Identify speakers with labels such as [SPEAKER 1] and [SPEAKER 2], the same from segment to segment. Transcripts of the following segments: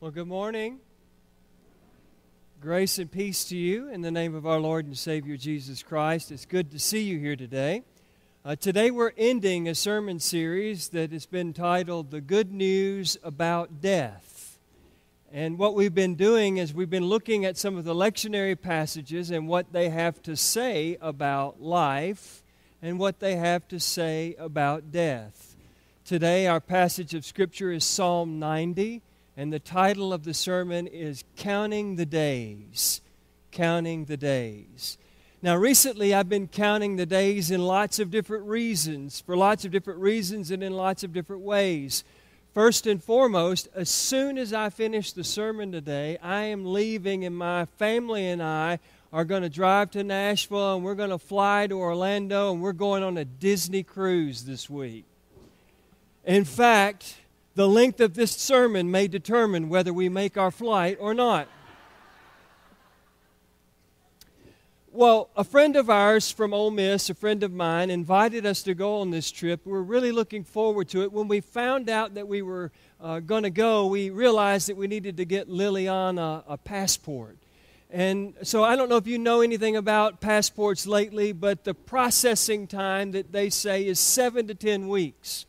[SPEAKER 1] Well, good morning. Grace and peace to you in the name of our Lord and Savior Jesus Christ. It's good to see you here today. Uh, today we're ending a sermon series that has been titled The Good News About Death. And what we've been doing is we've been looking at some of the lectionary passages and what they have to say about life and what they have to say about death. Today, our passage of Scripture is Psalm 90, and the title of the sermon is Counting the Days. Counting the Days. Now, recently I've been counting the days in lots of different reasons, for lots of different reasons and in lots of different ways. First and foremost, as soon as I finish the sermon today, I am leaving, and my family and I are going to drive to Nashville, and we're going to fly to Orlando, and we're going on a Disney cruise this week. In fact, the length of this sermon may determine whether we make our flight or not. Well, a friend of ours from Ole Miss, a friend of mine, invited us to go on this trip. We are really looking forward to it. When we found out that we were uh, going to go, we realized that we needed to get Liliana a passport. And so I don't know if you know anything about passports lately, but the processing time that they say is seven to ten weeks.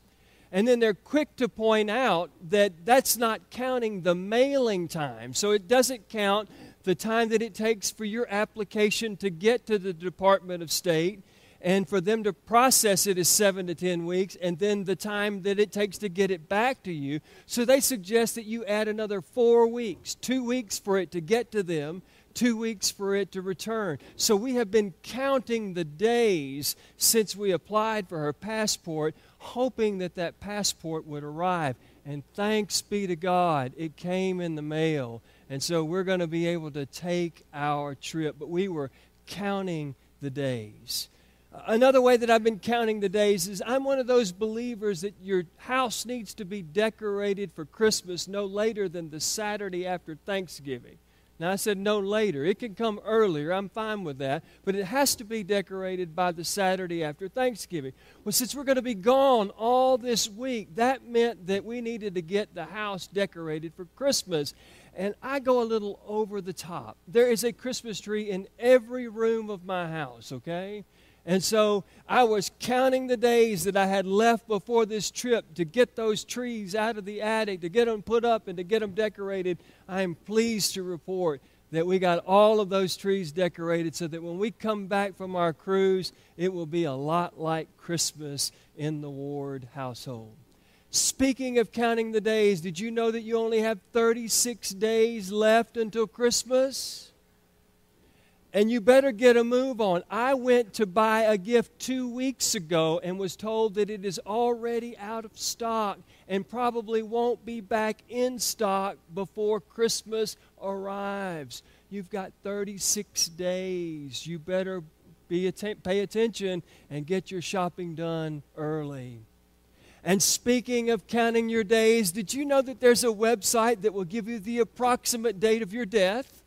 [SPEAKER 1] And then they're quick to point out that that's not counting the mailing time. So it doesn't count the time that it takes for your application to get to the Department of State. And for them to process it is seven to ten weeks, and then the time that it takes to get it back to you. So they suggest that you add another four weeks, two weeks for it to get to them, two weeks for it to return. So we have been counting the days since we applied for her passport, hoping that that passport would arrive. And thanks be to God, it came in the mail. And so we're going to be able to take our trip. But we were counting the days. Another way that I've been counting the days is I'm one of those believers that your house needs to be decorated for Christmas no later than the Saturday after Thanksgiving. Now, I said no later. It can come earlier. I'm fine with that. But it has to be decorated by the Saturday after Thanksgiving. Well, since we're going to be gone all this week, that meant that we needed to get the house decorated for Christmas. And I go a little over the top. There is a Christmas tree in every room of my house, okay? And so I was counting the days that I had left before this trip to get those trees out of the attic, to get them put up, and to get them decorated. I am pleased to report that we got all of those trees decorated so that when we come back from our cruise, it will be a lot like Christmas in the Ward household. Speaking of counting the days, did you know that you only have 36 days left until Christmas? And you better get a move on. I went to buy a gift two weeks ago and was told that it is already out of stock and probably won't be back in stock before Christmas arrives. You've got 36 days. You better be atten- pay attention and get your shopping done early. And speaking of counting your days, did you know that there's a website that will give you the approximate date of your death?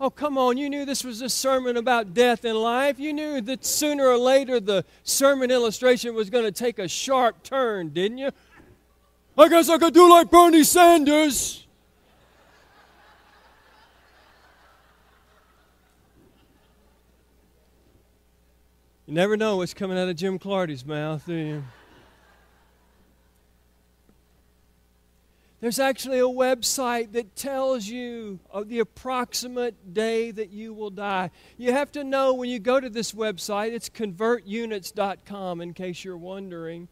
[SPEAKER 1] Oh, come on. You knew this was a sermon about death and life. You knew that sooner or later the sermon illustration was going to take a sharp turn, didn't you? I guess I could do like Bernie Sanders. You never know what's coming out of Jim Clardy's mouth, do you? There's actually a website that tells you of the approximate day that you will die. You have to know when you go to this website, it's convertunits.com in case you're wondering.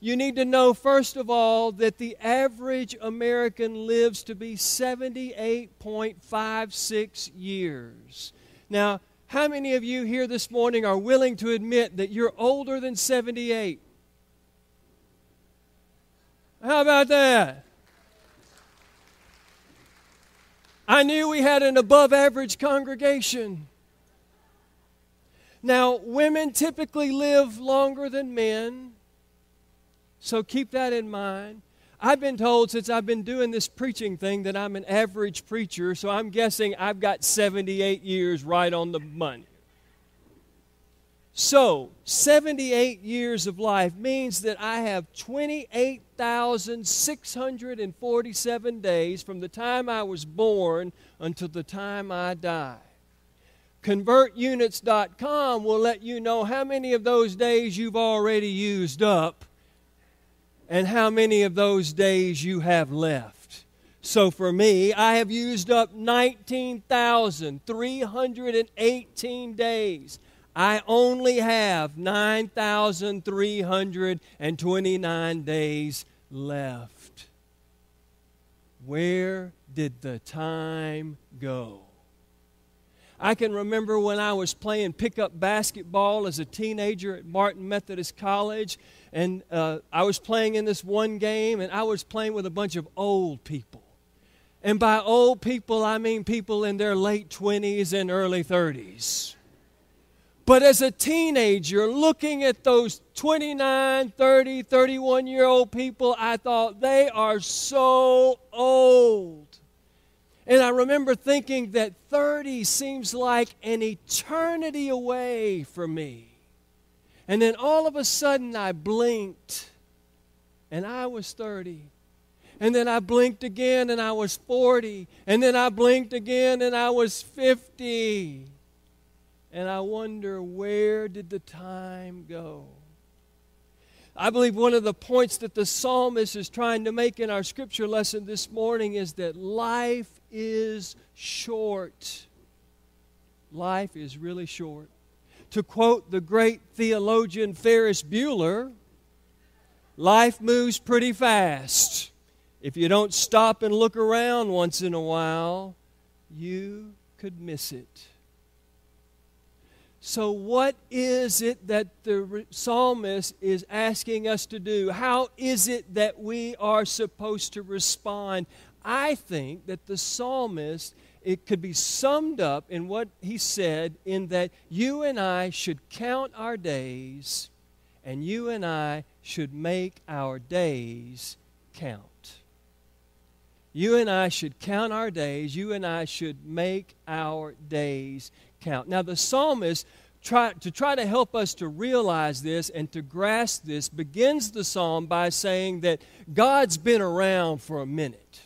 [SPEAKER 1] You need to know, first of all, that the average American lives to be 78.56 years. Now, how many of you here this morning are willing to admit that you're older than 78? How about that? I knew we had an above average congregation. Now, women typically live longer than men, so keep that in mind. I've been told since I've been doing this preaching thing that I'm an average preacher, so I'm guessing I've got 78 years right on the money. So, 78 years of life means that I have 28,647 days from the time I was born until the time I die. ConvertUnits.com will let you know how many of those days you've already used up and how many of those days you have left. So for me, I have used up 19,318 days. I only have 9,329 days left. Where did the time go? I can remember when I was playing pickup basketball as a teenager at Martin Methodist College, and uh, I was playing in this one game, and I was playing with a bunch of old people. And by old people, I mean people in their late 20s and early 30s. But as a teenager, looking at those 29, 30, 31 year old people, I thought they are so old. And I remember thinking that 30 seems like an eternity away for me. And then all of a sudden I blinked and I was 30. And then I blinked again and I was 40. And then I blinked again and I was 50 and I wonder where did the time go? I believe one of the points that the psalmist is trying to make in our scripture lesson this morning is that life is short. Life is really short. To quote the great theologian Ferris Bueller, life moves pretty fast. If you don't stop and look around once in a while, you could miss it. So, what is it that the psalmist is asking us to do? How is it that we are supposed to respond? I think that the psalmist, it could be summed up in what he said, in that you and I should count our days, and you and I should make our days count. You and I should count our days. You and I should make our days count. Now, the psalmist, try, to try to help us to realize this and to grasp this, begins the psalm by saying that God's been around for a minute.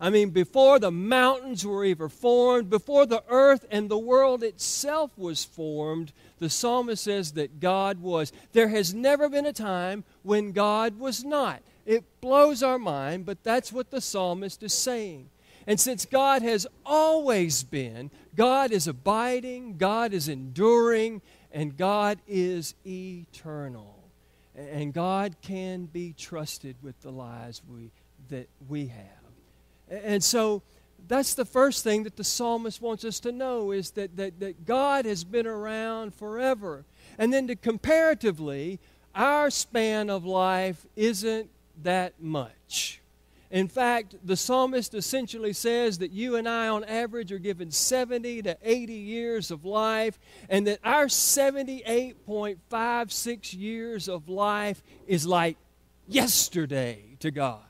[SPEAKER 1] I mean, before the mountains were ever formed, before the earth and the world itself was formed, the psalmist says that God was. There has never been a time when God was not. It blows our mind, but that's what the psalmist is saying. And since God has always been, God is abiding, God is enduring, and God is eternal. And God can be trusted with the lives we, that we have. And so that's the first thing that the psalmist wants us to know is that, that, that God has been around forever. And then to comparatively, our span of life isn't that much. In fact, the psalmist essentially says that you and I, on average, are given 70 to 80 years of life, and that our 78.56 years of life is like yesterday to God.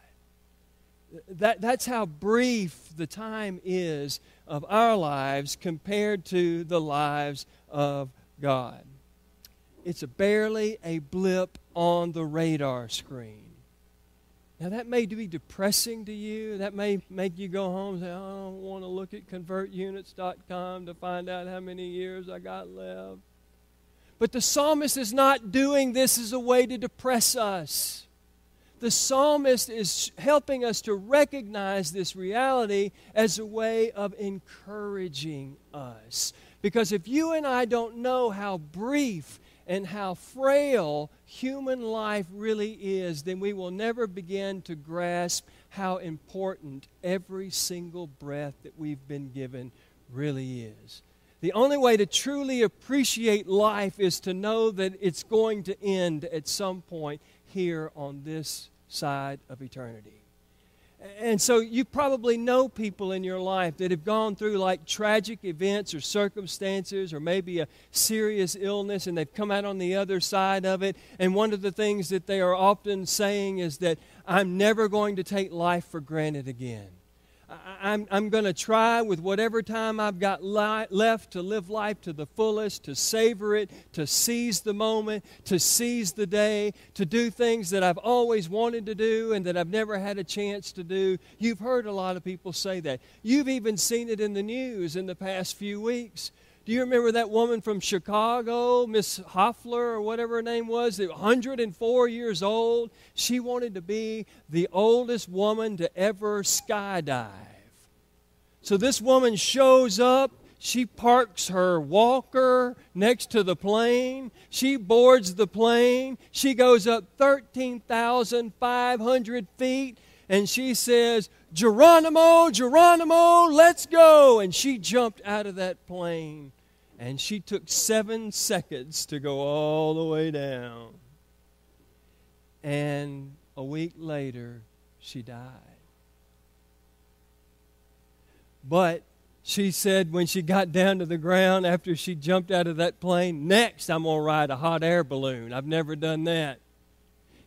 [SPEAKER 1] That, that's how brief the time is of our lives compared to the lives of God. It's a barely a blip on the radar screen. Now, that may be depressing to you. That may make you go home and say, I don't want to look at convertunits.com to find out how many years I got left. But the psalmist is not doing this as a way to depress us. The psalmist is helping us to recognize this reality as a way of encouraging us. Because if you and I don't know how brief and how frail human life really is, then we will never begin to grasp how important every single breath that we've been given really is. The only way to truly appreciate life is to know that it's going to end at some point here on this side of eternity. And so you probably know people in your life that have gone through like tragic events or circumstances or maybe a serious illness and they've come out on the other side of it. And one of the things that they are often saying is that I'm never going to take life for granted again. I, am I'm going to try with whatever time I've got li- left to live life to the fullest, to savor it, to seize the moment, to seize the day, to do things that I've always wanted to do and that I've never had a chance to do. You've heard a lot of people say that. You've even seen it in the news in the past few weeks. Do you remember that woman from Chicago, Miss Hoffler, or whatever her name was, 104 years old? She wanted to be the oldest woman to ever skydive. So this woman shows up. She parks her walker next to the plane. She boards the plane. She goes up 13,500 feet and she says, Geronimo, Geronimo, let's go. And she jumped out of that plane and she took seven seconds to go all the way down. And a week later, she died. But she said when she got down to the ground after she jumped out of that plane, next I'm going to ride a hot air balloon. I've never done that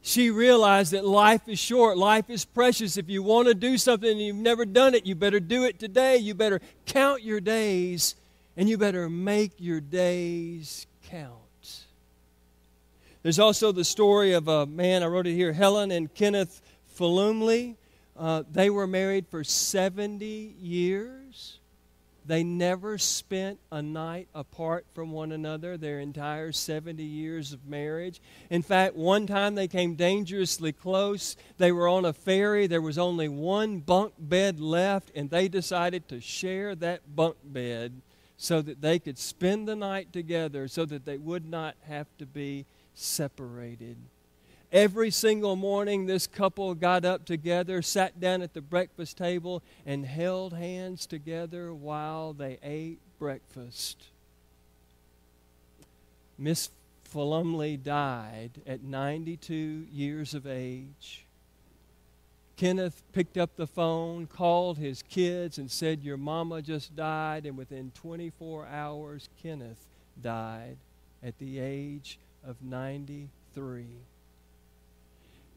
[SPEAKER 1] she realized that life is short, life is precious. If you want to do something and you've never done it, you better do it today. You better count your days and you better make your days count. There's also the story of a man, I wrote it here, Helen and Kenneth Falumley. Uh, they were married for 70 years. They never spent a night apart from one another their entire 70 years of marriage. In fact, one time they came dangerously close. They were on a ferry. There was only one bunk bed left, and they decided to share that bunk bed so that they could spend the night together so that they would not have to be separated. Every single morning, this couple got up together, sat down at the breakfast table, and held hands together while they ate breakfast. Miss Falumley died at 92 years of age. Kenneth picked up the phone, called his kids, and said, Your mama just died. And within 24 hours, Kenneth died at the age of 93.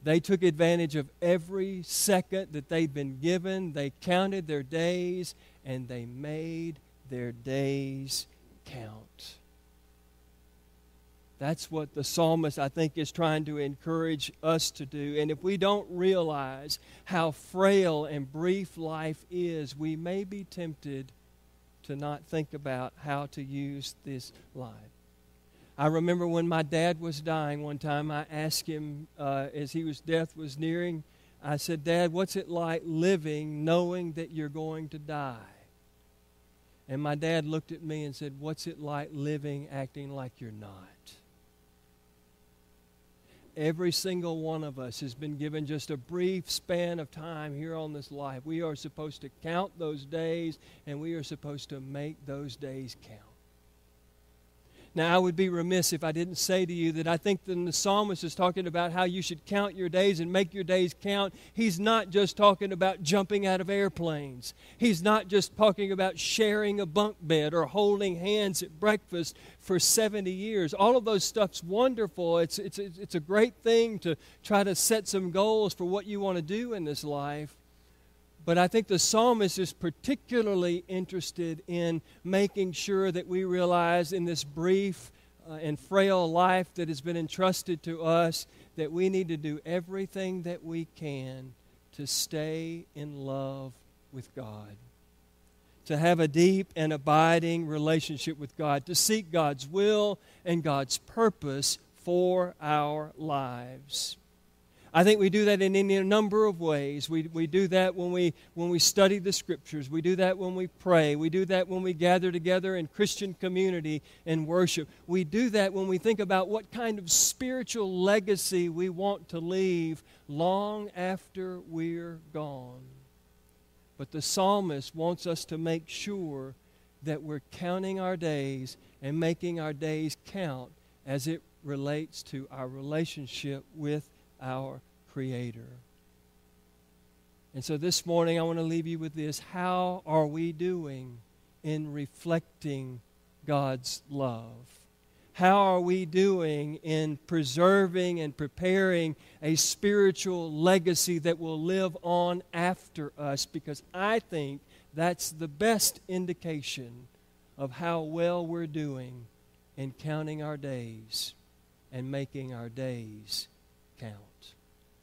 [SPEAKER 1] They took advantage of every second that they'd been given. They counted their days and they made their days count. That's what the psalmist, I think, is trying to encourage us to do. And if we don't realize how frail and brief life is, we may be tempted to not think about how to use this life. I remember when my dad was dying one time, I asked him uh, as he was death was nearing, I said, Dad, what's it like living knowing that you're going to die? And my dad looked at me and said, What's it like living acting like you're not? Every single one of us has been given just a brief span of time here on this life. We are supposed to count those days and we are supposed to make those days count. Now, I would be remiss if I didn't say to you that I think that the psalmist is talking about how you should count your days and make your days count. He's not just talking about jumping out of airplanes. He's not just talking about sharing a bunk bed or holding hands at breakfast for 70 years. All of those stuff's wonderful. It's, it's, it's a great thing to try to set some goals for what you want to do in this life. But I think the psalmist is particularly interested in making sure that we realize in this brief uh, and frail life that has been entrusted to us that we need to do everything that we can to stay in love with God. To have a deep and abiding relationship with God, to seek God's will and God's purpose for our lives. I think we do that in any number of ways. We, we do that when we, when we study the Scriptures. We do that when we pray. We do that when we gather together in Christian community and worship. We do that when we think about what kind of spiritual legacy we want to leave long after we're gone. But the psalmist wants us to make sure that we're counting our days and making our days count as it relates to our relationship with our Creator. And so this morning, I want to leave you with this. How are we doing in reflecting God's love? How are we doing in preserving and preparing a spiritual legacy that will live on after us? Because I think that's the best indication of how well we're doing in counting our days and making our days count.